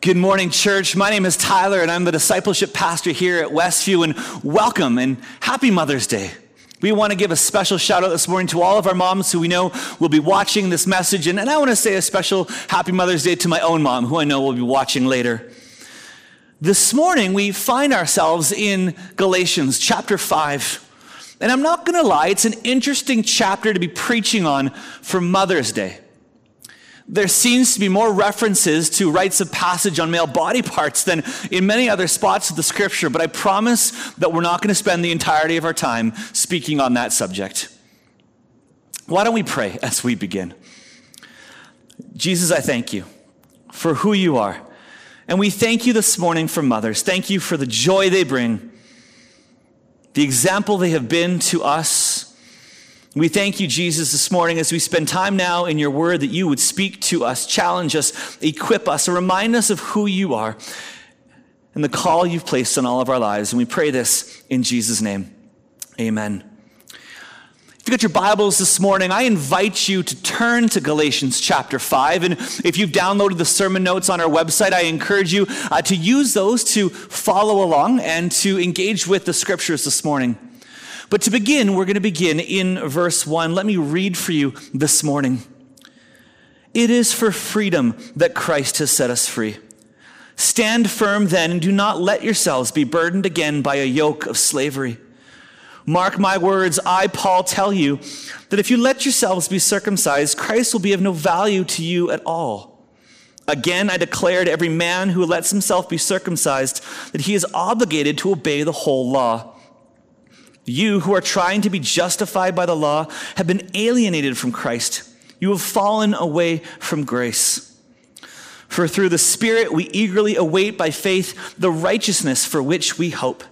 Good morning, church. My name is Tyler, and I'm the discipleship pastor here at Westview. And welcome and happy Mother's Day. We want to give a special shout out this morning to all of our moms who we know will be watching this message. And, and I want to say a special happy Mother's Day to my own mom, who I know will be watching later. This morning, we find ourselves in Galatians chapter 5. And I'm not going to lie, it's an interesting chapter to be preaching on for Mother's Day there seems to be more references to rites of passage on male body parts than in many other spots of the scripture, but I promise that we're not going to spend the entirety of our time speaking on that subject. Why don't we pray as we begin? Jesus, I thank you for who you are. And we thank you this morning for mothers. Thank you for the joy they bring, the example they have been to us we thank you, Jesus, this morning as we spend time now in your word that you would speak to us, challenge us, equip us, and remind us of who you are and the call you've placed on all of our lives. And we pray this in Jesus' name. Amen. If you got your Bibles this morning, I invite you to turn to Galatians chapter 5. And if you've downloaded the sermon notes on our website, I encourage you uh, to use those to follow along and to engage with the scriptures this morning. But to begin, we're going to begin in verse 1. Let me read for you this morning. It is for freedom that Christ has set us free. Stand firm then, and do not let yourselves be burdened again by a yoke of slavery. Mark my words, I, Paul, tell you that if you let yourselves be circumcised, Christ will be of no value to you at all. Again, I declare to every man who lets himself be circumcised that he is obligated to obey the whole law. You who are trying to be justified by the law have been alienated from Christ. You have fallen away from grace. For through the Spirit we eagerly await by faith the righteousness for which we hope.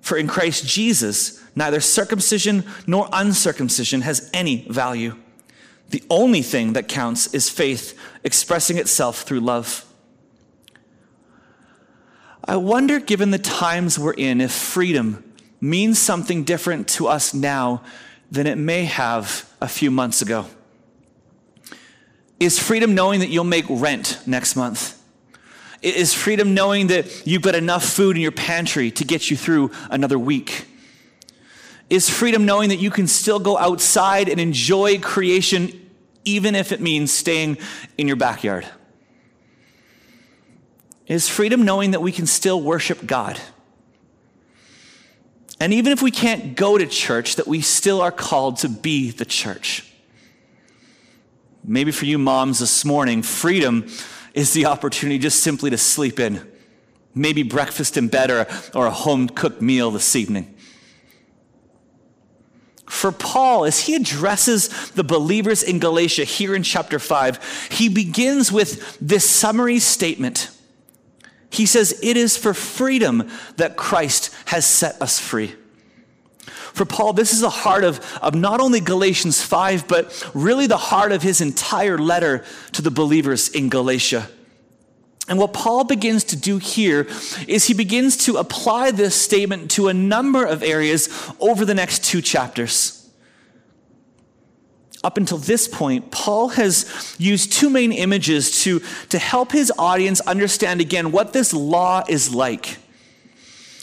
For in Christ Jesus, neither circumcision nor uncircumcision has any value. The only thing that counts is faith expressing itself through love. I wonder, given the times we're in, if freedom means something different to us now than it may have a few months ago? Is freedom knowing that you'll make rent next month? Is freedom knowing that you've got enough food in your pantry to get you through another week? Is freedom knowing that you can still go outside and enjoy creation even if it means staying in your backyard? Is freedom knowing that we can still worship God? And even if we can't go to church, that we still are called to be the church. Maybe for you moms this morning, freedom is the opportunity just simply to sleep in. Maybe breakfast in bed or, or a home cooked meal this evening. For Paul, as he addresses the believers in Galatia here in chapter 5, he begins with this summary statement he says, It is for freedom that Christ has set us free. For Paul, this is the heart of, of not only Galatians 5, but really the heart of his entire letter to the believers in Galatia. And what Paul begins to do here is he begins to apply this statement to a number of areas over the next two chapters up until this point, Paul has used two main images to, to help his audience understand again what this law is like.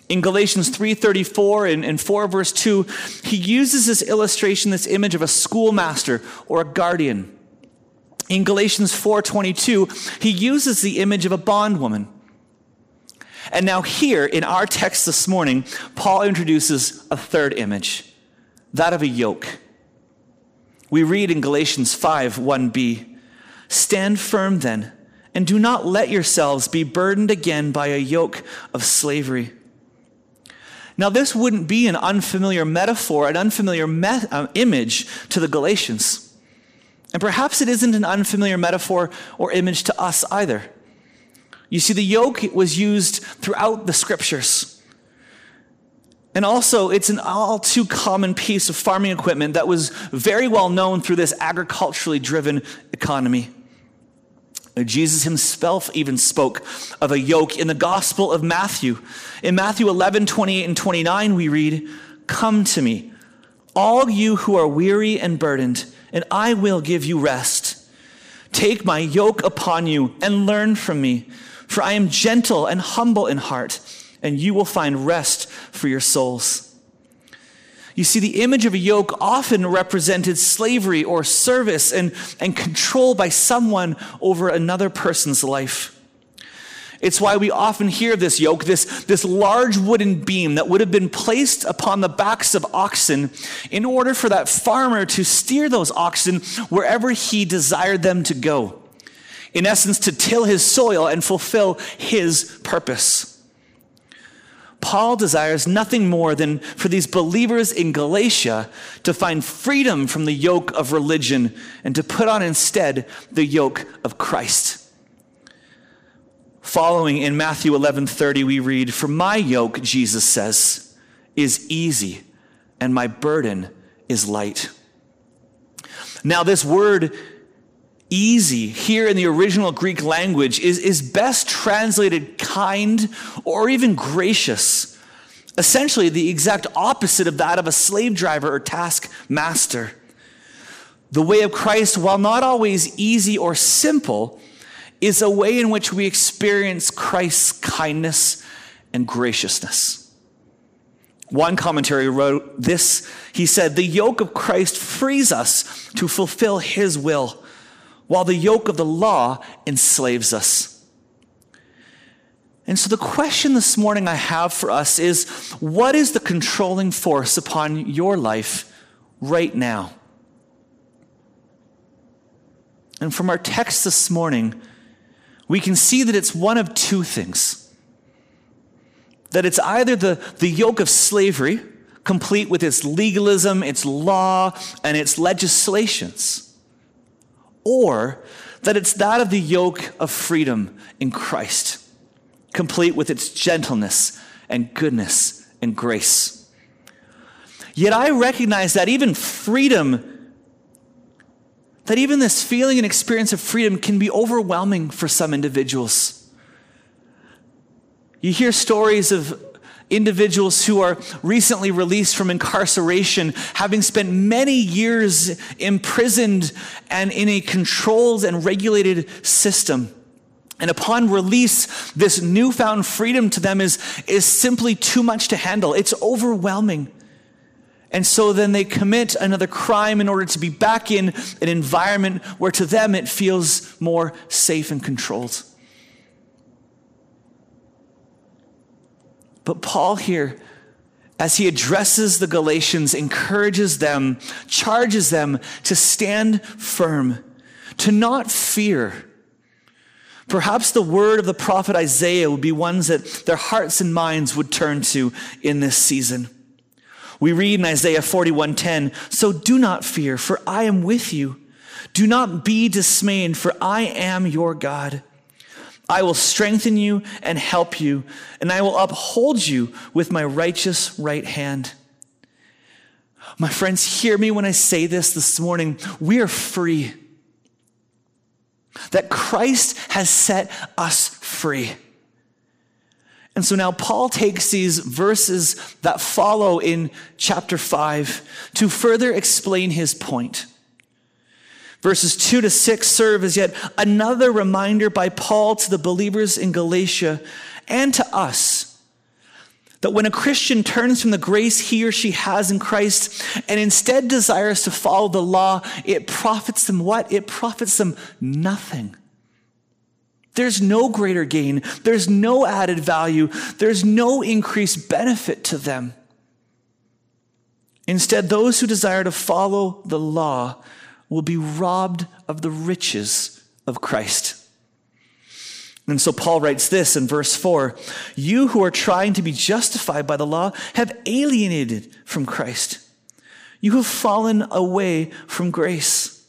In Galatians 3:34 and, and 4 verse 2, he uses this illustration, this image of a schoolmaster or a guardian. In Galatians 4:22, he uses the image of a bondwoman. And now here in our text this morning, Paul introduces a third image, that of a yoke. We read in Galatians 5 1b Stand firm then, and do not let yourselves be burdened again by a yoke of slavery. Now, this wouldn't be an unfamiliar metaphor, an unfamiliar me- uh, image to the Galatians. And perhaps it isn't an unfamiliar metaphor or image to us either. You see, the yoke was used throughout the scriptures. And also, it's an all too common piece of farming equipment that was very well known through this agriculturally driven economy. Jesus himself even spoke of a yoke in the Gospel of Matthew. In Matthew 11, 28 and 29, we read, Come to me, all you who are weary and burdened, and I will give you rest. Take my yoke upon you and learn from me For I am gentle and humble in heart, and you will find rest for your souls. You see, the image of a yoke often represented slavery or service and, and control by someone over another person's life. It's why we often hear this yoke, this, this large wooden beam that would have been placed upon the backs of oxen in order for that farmer to steer those oxen wherever he desired them to go. In essence, to till his soil and fulfill his purpose. Paul desires nothing more than for these believers in Galatia to find freedom from the yoke of religion and to put on instead the yoke of Christ. Following in Matthew 11:30 we read, "For my yoke," Jesus says, "is easy and my burden is light." Now this word easy here in the original Greek language is, is best translated kind or even gracious. Essentially, the exact opposite of that of a slave driver or taskmaster. The way of Christ, while not always easy or simple, is a way in which we experience Christ's kindness and graciousness. One commentary wrote this. He said, The yoke of Christ frees us to fulfill his will while the yoke of the law enslaves us. And so, the question this morning I have for us is what is the controlling force upon your life right now? And from our text this morning, we can see that it's one of two things that it's either the, the yoke of slavery, complete with its legalism, its law, and its legislations or that it's that of the yoke of freedom in Christ, complete with its gentleness and goodness and grace. Yet I recognize that even freedom, that even this feeling and experience of freedom can be overwhelming for some individuals. You hear stories of individuals who are recently released from incarceration, having spent many years imprisoned and in a controlled and regulated system. And upon release, this newfound freedom to them is, is simply too much to handle. It's overwhelming. And so then they commit another crime in order to be back in an environment where to them it feels more safe and controlled. But Paul here, as he addresses the Galatians, encourages them, charges them to stand firm, to not fear. Perhaps the word of the prophet Isaiah would be ones that their hearts and minds would turn to in this season. We read in Isaiah 41:10, "So do not fear, for I am with you. Do not be dismayed, for I am your God." I will strengthen you and help you, and I will uphold you with my righteous right hand. My friends, hear me when I say this this morning. We are free. That Christ has set us free. And so now Paul takes these verses that follow in chapter 5 to further explain his point. Verses 2 to 6 serve as yet another reminder by Paul to the believers in Galatia and to us that when a Christian turns from the grace he or she has in Christ and instead desires to follow the law, it profits them what? It profits them nothing. There's no greater gain. There's no added value. There's no increased benefit to them. Instead, those who desire to follow the law will be robbed of the riches of Christ. And so Paul writes this in verse 4 You who are trying to be justified by the law have alienated from Christ. You have fallen away from grace.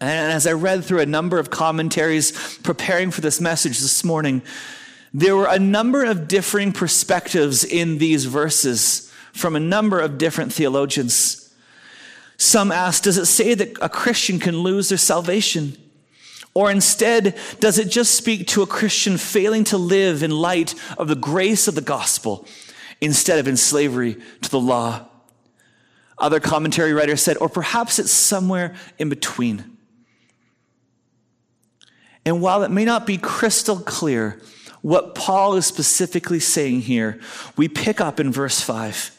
And as I read through a number of commentaries preparing for this message this morning, there were a number of differing perspectives in these verses from a number of different theologians. Some ask, does it say that a Christian can lose their salvation? Or instead, does it just speak to a Christian failing to live in light of the grace of the gospel instead of in slavery to the law? Other commentary writers said, or perhaps it's somewhere in between. And while it may not be crystal clear what Paul is specifically saying here, we pick up in verse 5.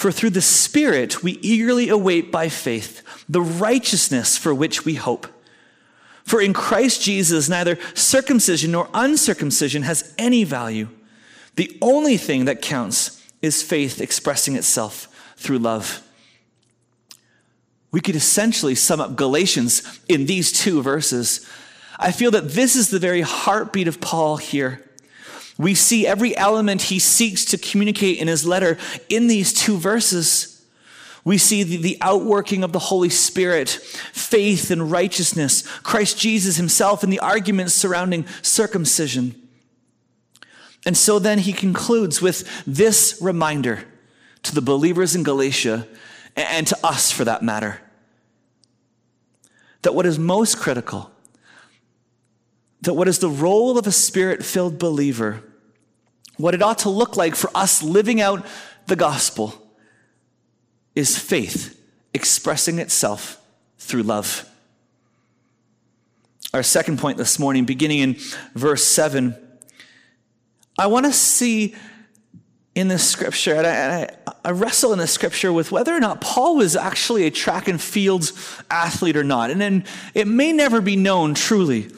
For through the Spirit we eagerly await by faith the righteousness for which we hope. For in Christ Jesus, neither circumcision nor uncircumcision has any value. The only thing that counts is faith expressing itself through love. We could essentially sum up Galatians in these two verses. I feel that this is the very heartbeat of Paul here. We see every element he seeks to communicate in his letter in these two verses. We see the, the, outworking of the Holy Spirit, faith and righteousness, Christ Jesus himself, and the arguments surrounding circumcision. And so then he concludes with this reminder to the believers in Galatia and to us for that matter that what is most critical, that what is the role of a spirit filled believer, what it ought to look like for us living out the gospel, is faith expressing itself through love. Our second point this morning, beginning in verse 7, I want to see in this scripture, and I, and I, I, wrestle in this scripture with whether or not Paul was actually a track and field athlete or not. And then it may never be known truly,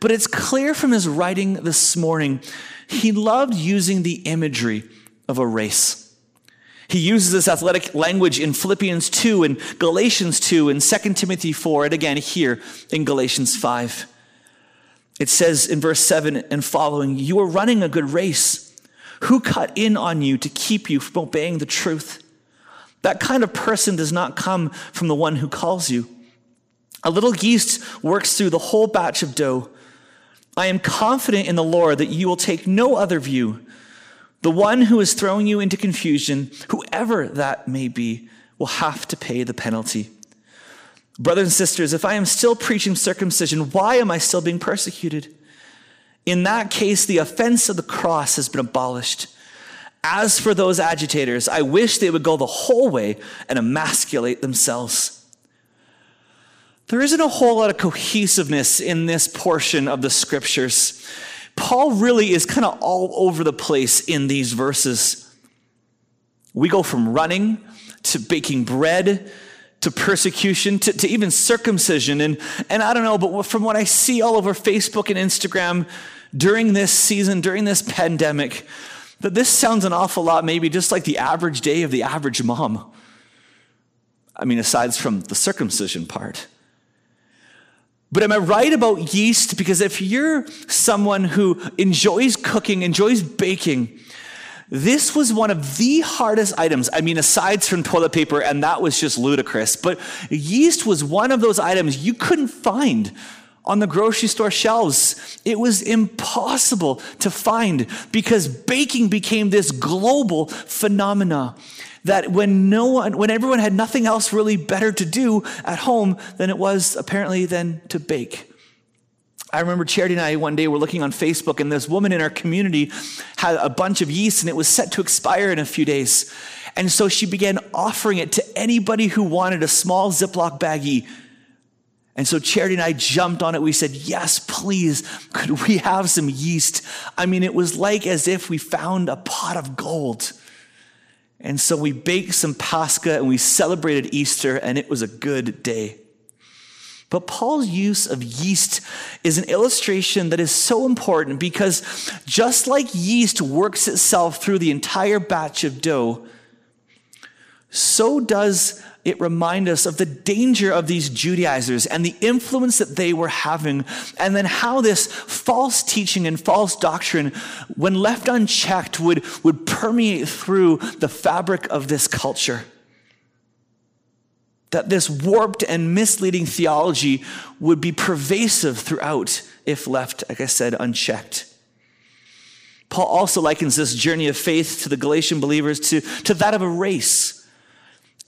but it's clear from his writing this morning, he loved using the imagery of a race. He uses this athletic language in Philippians 2 and Galatians 2 and 2 Timothy 4, and again here in Galatians 5. It says in verse 7 and following, You are running a good race. Who cut in on you to keep you from obeying the truth? That kind of person does not come from the one who calls you. A little yeast works through the whole batch of dough. I am confident in the Lord that you will take no other view. The one who is throwing you into confusion, whoever that may be, will have to pay the penalty. Brothers and sisters, if I am still preaching circumcision, why am I still being persecuted? In that case, the offense of the cross has been abolished. As for those agitators, I wish they would go the whole way and emasculate themselves. There isn't a whole lot of cohesiveness in this portion of the scriptures. Paul really is kind of all over the place in these verses. We go from running to baking bread to persecution to, to even circumcision. And, and I don't know, but from what I see all over Facebook and Instagram during this season, during this pandemic, that this sounds an awful lot maybe just like the average day of the average mom. I mean, aside from the circumcision part. But am I right about yeast? Because if you're someone who enjoys cooking, enjoys baking, this was one of the hardest items. I mean, aside from toilet paper, and that was just ludicrous, but yeast was one of those items you couldn't find on the grocery store shelves. It was impossible to find because baking became this global phenomena that when no one when everyone had nothing else really better to do at home than it was apparently than to bake I remember Charity and I one day were looking on Facebook, and this woman in our community had a bunch of yeast, and it was set to expire in a few days. And so she began offering it to anybody who wanted a small Ziploc baggie. And so Charity and I jumped on it. We said, Yes, please, could we have some yeast? I mean, it was like as if we found a pot of gold. And so we baked some Pascha and we celebrated Easter, and it was a good day. But Paul's use of yeast is an illustration that is so important because just like yeast works itself through the entire batch of dough, so does it remind us of the danger of these Judaizers and the influence that they were having, and then how this false teaching and false doctrine, when left unchecked, would, would permeate through the fabric of this culture that this warped and misleading theology would be pervasive throughout if left, like I said, unchecked. Paul also likens this journey of faith to the Galatian believers to, to that of a race.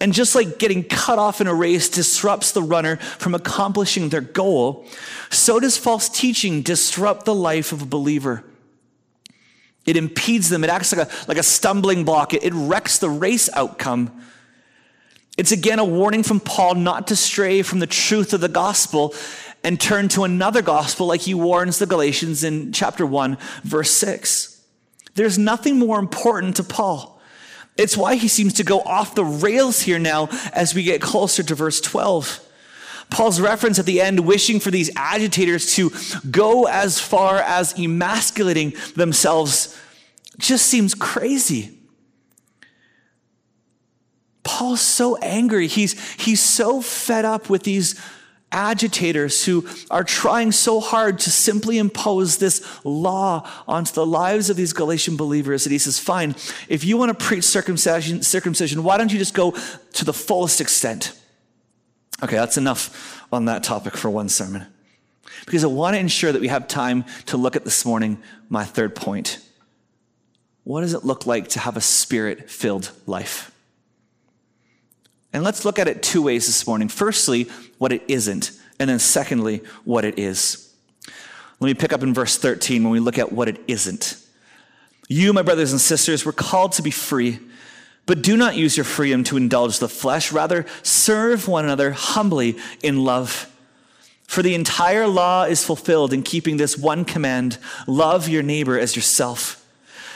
And just like getting cut off in a race disrupts the runner from accomplishing their goal, so does false teaching disrupt the life of a believer. It impedes them, it acts like a, like a stumbling block, it, it wrecks the race outcome it's again a warning from Paul not to stray from the truth of the gospel and turn to another gospel like he warns the Galatians in chapter 1, verse 6. There's nothing more important to Paul. It's why he seems to go off the rails here now as we get closer to verse 12. Paul's reference at the end, wishing for these agitators to go as far as emasculating themselves, just seems crazy. Paul's so angry. He's, he's so fed up with these agitators who are trying so hard to simply impose this law onto the lives of these Galatian believers that he says, fine, if you want to preach circumcision, circumcision, why don't you just go to the fullest extent? Okay, that's enough on that topic for one sermon. Because I want to ensure that we have time to look at this morning my third point. What does it look like to have a spirit filled life? And let's look at it two ways this morning. Firstly, what it isn't, and then secondly, what it is. Let me pick up in verse 13 when we look at what it isn't. You, my brothers and sisters, were called to be free, but do not use your freedom to indulge the flesh. Rather, serve one another humbly in love. For the entire law is fulfilled in keeping this one command love your neighbor as yourself.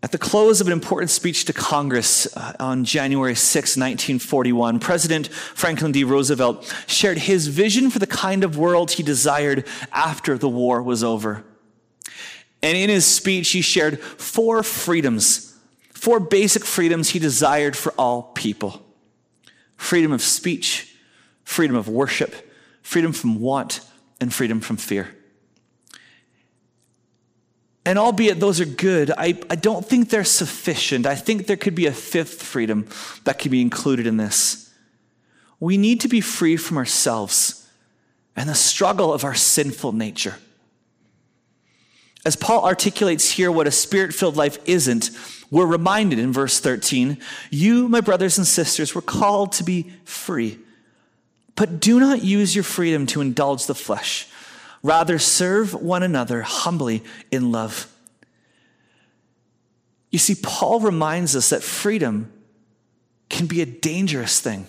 At the close of an important speech to Congress uh, on January 6, 1941, President Franklin D. Roosevelt shared his vision for the kind of world he desired after the war was over. And in his speech, he shared four freedoms, four basic freedoms he desired for all people freedom of speech, freedom of worship, freedom from want, and freedom from fear. And albeit those are good, I, I don't think they're sufficient. I think there could be a fifth freedom that could be included in this. We need to be free from ourselves and the struggle of our sinful nature. As Paul articulates here what a spirit filled life isn't, we're reminded in verse 13 you, my brothers and sisters, were called to be free. But do not use your freedom to indulge the flesh. Rather, serve one another humbly in love. You see, Paul reminds us that freedom can be a dangerous thing,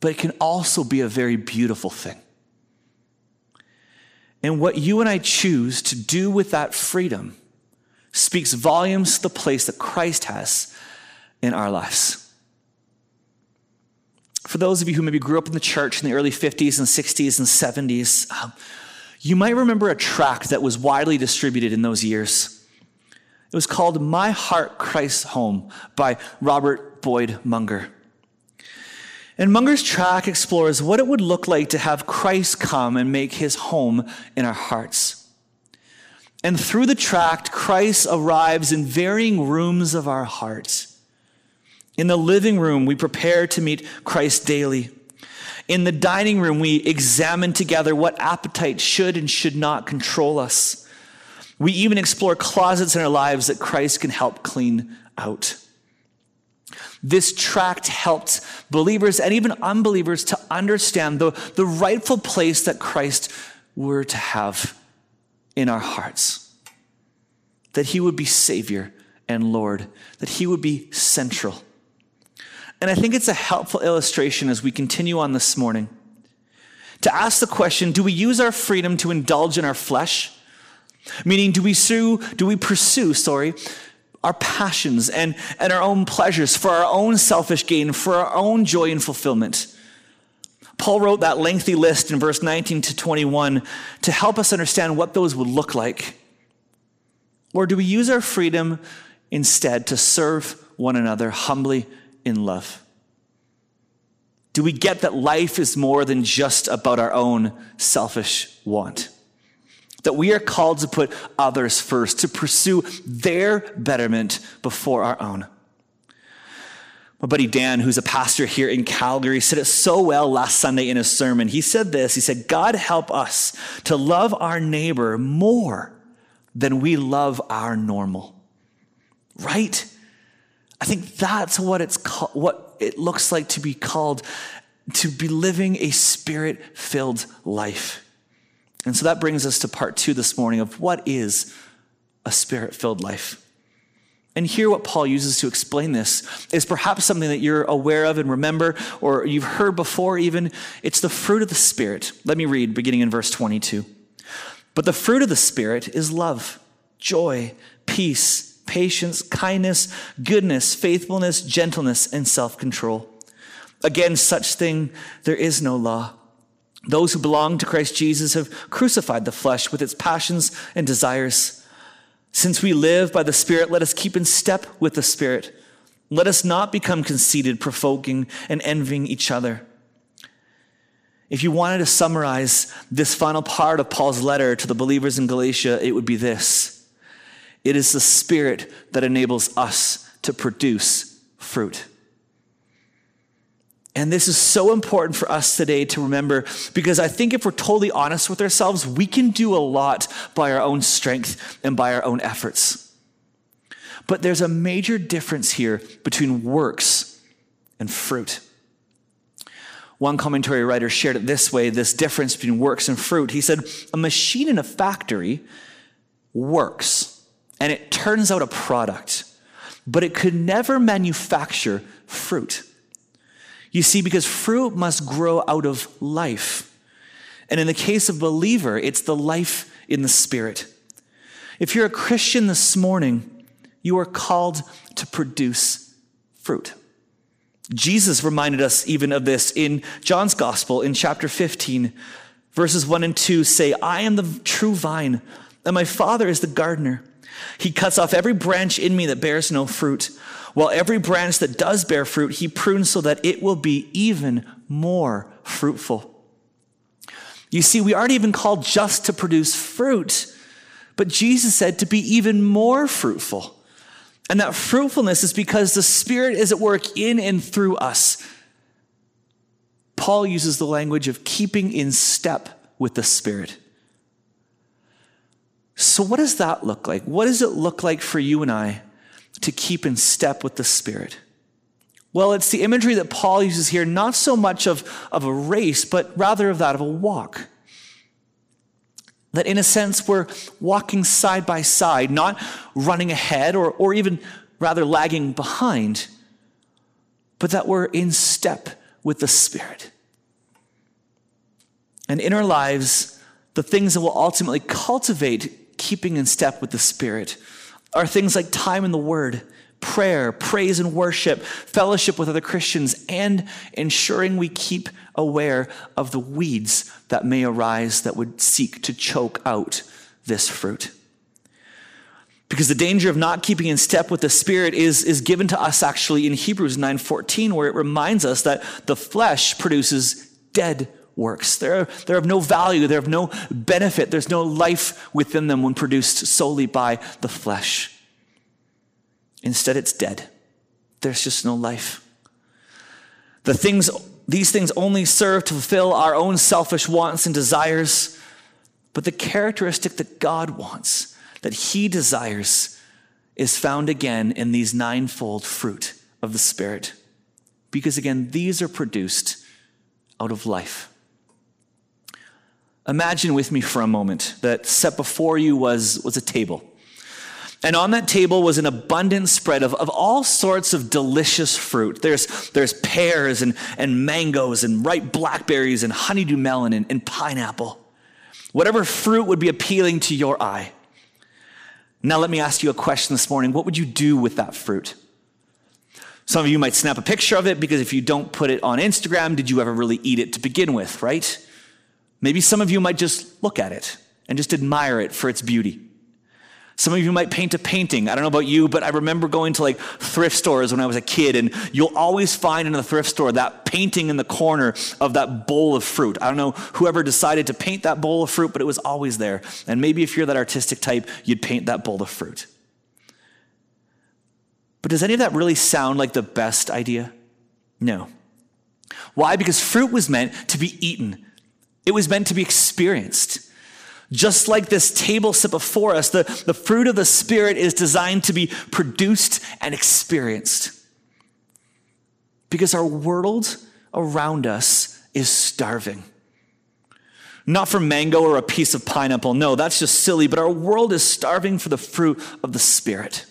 but it can also be a very beautiful thing. And what you and I choose to do with that freedom speaks volumes to the place that Christ has in our lives. For those of you who maybe grew up in the church in the early 50s and 60s and 70s, um, you might remember a tract that was widely distributed in those years. It was called My Heart Christ's Home by Robert Boyd Munger. And Munger's track explores what it would look like to have Christ come and make his home in our hearts. And through the tract, Christ arrives in varying rooms of our hearts. In the living room, we prepare to meet Christ daily. In the dining room, we examine together what appetite should and should not control us. We even explore closets in our lives that Christ can help clean out. This tract helped believers and even unbelievers to understand the, the rightful place that Christ were to have in our hearts. That he would be Savior and Lord, that he would be central and I think it's a helpful illustration as we continue on this morning to ask the question do we use our freedom to indulge in our flesh? Meaning, do we, sue, do we pursue, sorry, our passions and, and our own pleasures for our own selfish gain, for our own joy and fulfillment? Paul wrote that lengthy list in verse 19 to 21 to help us understand what those would look like. Or do we use our freedom instead to serve one another humbly in love? Do we get that life is more than just about our own selfish want? That we are called to put others first, to pursue their betterment before our own. My buddy Dan, who's a pastor here in Calgary, said it so well last Sunday in his sermon. He said this He said, God help us to love our neighbor more than we love our normal. Right? I think that's what it's what it looks like to be called to be living a spirit filled life. And so that brings us to part two this morning of what is a spirit filled life. And here, what Paul uses to explain this is perhaps something that you're aware of and remember, or you've heard before even. It's the fruit of the Spirit. Let me read, beginning in verse 22. But the fruit of the Spirit is love, joy, peace, patience, kindness, goodness, faithfulness, gentleness, and self control. Against such thing there is no law. Those who belong to Christ Jesus have crucified the flesh with its passions and desires. Since we live by the Spirit, let us keep in step with the Spirit. Let us not become conceited, provoking, and envying each other. If you wanted to summarize this final part of Paul's letter to the believers in Galatia, it would be this It is the Spirit that enables us to produce fruit. And this is so important for us today to remember because I think if we're totally honest with ourselves, we can do a lot by our own strength and by our own efforts. But there's a major difference here between works and fruit. One commentary writer shared it this way this difference between works and fruit. He said, A machine in a factory works and it turns out a product, but it could never manufacture fruit. You see, because fruit must grow out of life. And in the case of believer, it's the life in the Spirit. If you're a Christian this morning, you are called to produce fruit. Jesus reminded us even of this in John's Gospel in chapter 15, verses 1 and 2 say, I am the true vine, and my Father is the gardener. He cuts off every branch in me that bears no fruit while every branch that does bear fruit, he prunes so that it will be even more fruitful. You see, we aren't even called just to produce fruit, but Jesus said to be even more fruitful. And that fruitfulness is because the Spirit is at work in and through us. Paul uses the language of keeping in step with the Spirit. So, what does that look like? What does it look like for you and I to keep in step with the Spirit? Well, it's the imagery that Paul uses here, not so much of, of a race, but rather of that of a walk. That in a sense, we're walking side by side, not running ahead or, or even rather lagging behind, but that we're in step with the Spirit. And in our lives, the things that will ultimately cultivate keeping in step with the Spirit are things like time in the Word, prayer, praise and worship, fellowship with other Christians, and ensuring we keep aware of the weeds that may arise that would seek to choke out this fruit. Because the danger of not keeping in step with the Spirit is, is given to us actually in Hebrews 9:14, where it reminds us that the flesh produces dead works. They're, they're of no value, they're of no benefit, there's no life within them when produced solely by the flesh. Instead, it's dead. There's just no life. The things, these things only serve to fulfill our own selfish wants and desires, but the characteristic that God wants, that He desires, is found again in these ninefold fruit of the Spirit. Because again, these are produced out of life. Imagine with me for a moment that set before you was, was a table. And on that table was an abundant spread of, of all sorts of delicious fruit. There's, there's pears and, and mangoes and ripe blackberries and honeydew melon and, and pineapple. Whatever fruit would be appealing to your eye. Now, let me ask you a question this morning. What would you do with that fruit? Some of you might snap a picture of it because if you don't put it on Instagram, did you ever really eat it to begin with, right? Maybe some of you might just look at it and just admire it for its beauty. Some of you might paint a painting. I don't know about you, but I remember going to like thrift stores when I was a kid, and you'll always find in the thrift store that painting in the corner of that bowl of fruit. I don't know whoever decided to paint that bowl of fruit, but it was always there. And maybe if you're that artistic type, you'd paint that bowl of fruit. But does any of that really sound like the best idea? No. Why? Because fruit was meant to be eaten, it was meant to be experienced. Just like this table set before us, the, the fruit of the Spirit is designed to be produced and experienced. Because our world around us is starving. Not for mango or a piece of pineapple. No, that's just silly. But our world is starving for the fruit of the Spirit.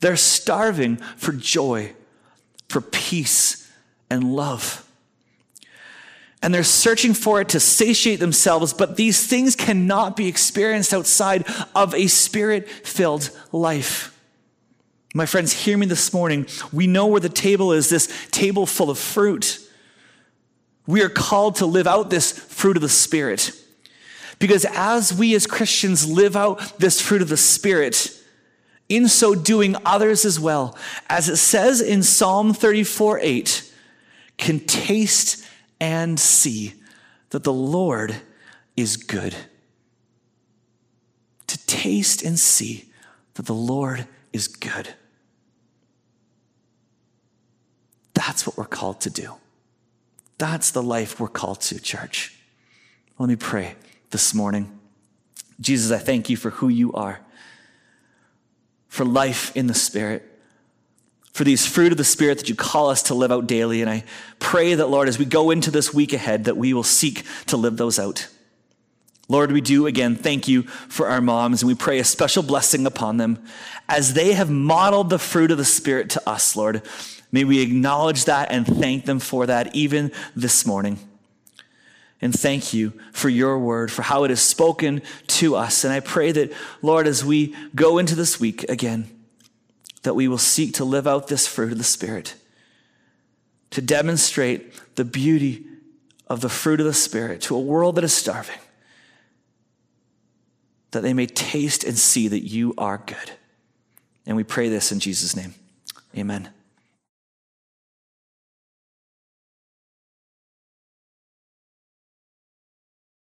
They're starving for joy, for peace, and love and they're searching for it to satiate themselves, but these things cannot be experienced outside of a spirit filled life. My friends, hear me this morning. We know where the table is this table full of fruit. We are called to live out this fruit of the Spirit. Because as we as Christians live out this fruit of the Spirit, in so doing, others as well, as it says in Psalm 34 8, can taste and see that the Lord is good. To taste and see that the Lord is good. That's what we're called to do. That's the life we're called to, church. Let me pray this morning. Jesus, I thank you for who you are, for life in the Spirit for these fruit of the Spirit that you call us to live out daily. And I pray that, Lord, as we go into this week ahead, that we will seek to live those out. Lord, we do again thank you for our moms, and we pray a special blessing upon them as they have modeled the fruit of the Spirit to us, Lord. May we acknowledge that and thank them for that even this morning. And thank you for your word, for how it is spoken to us. And I pray that, Lord, as we go into this week again, that we will seek to live out this fruit of the Spirit, to demonstrate the beauty of the fruit of the Spirit to a world that is starving, that they may taste and see that you are good. And we pray this in Jesus' name. Amen.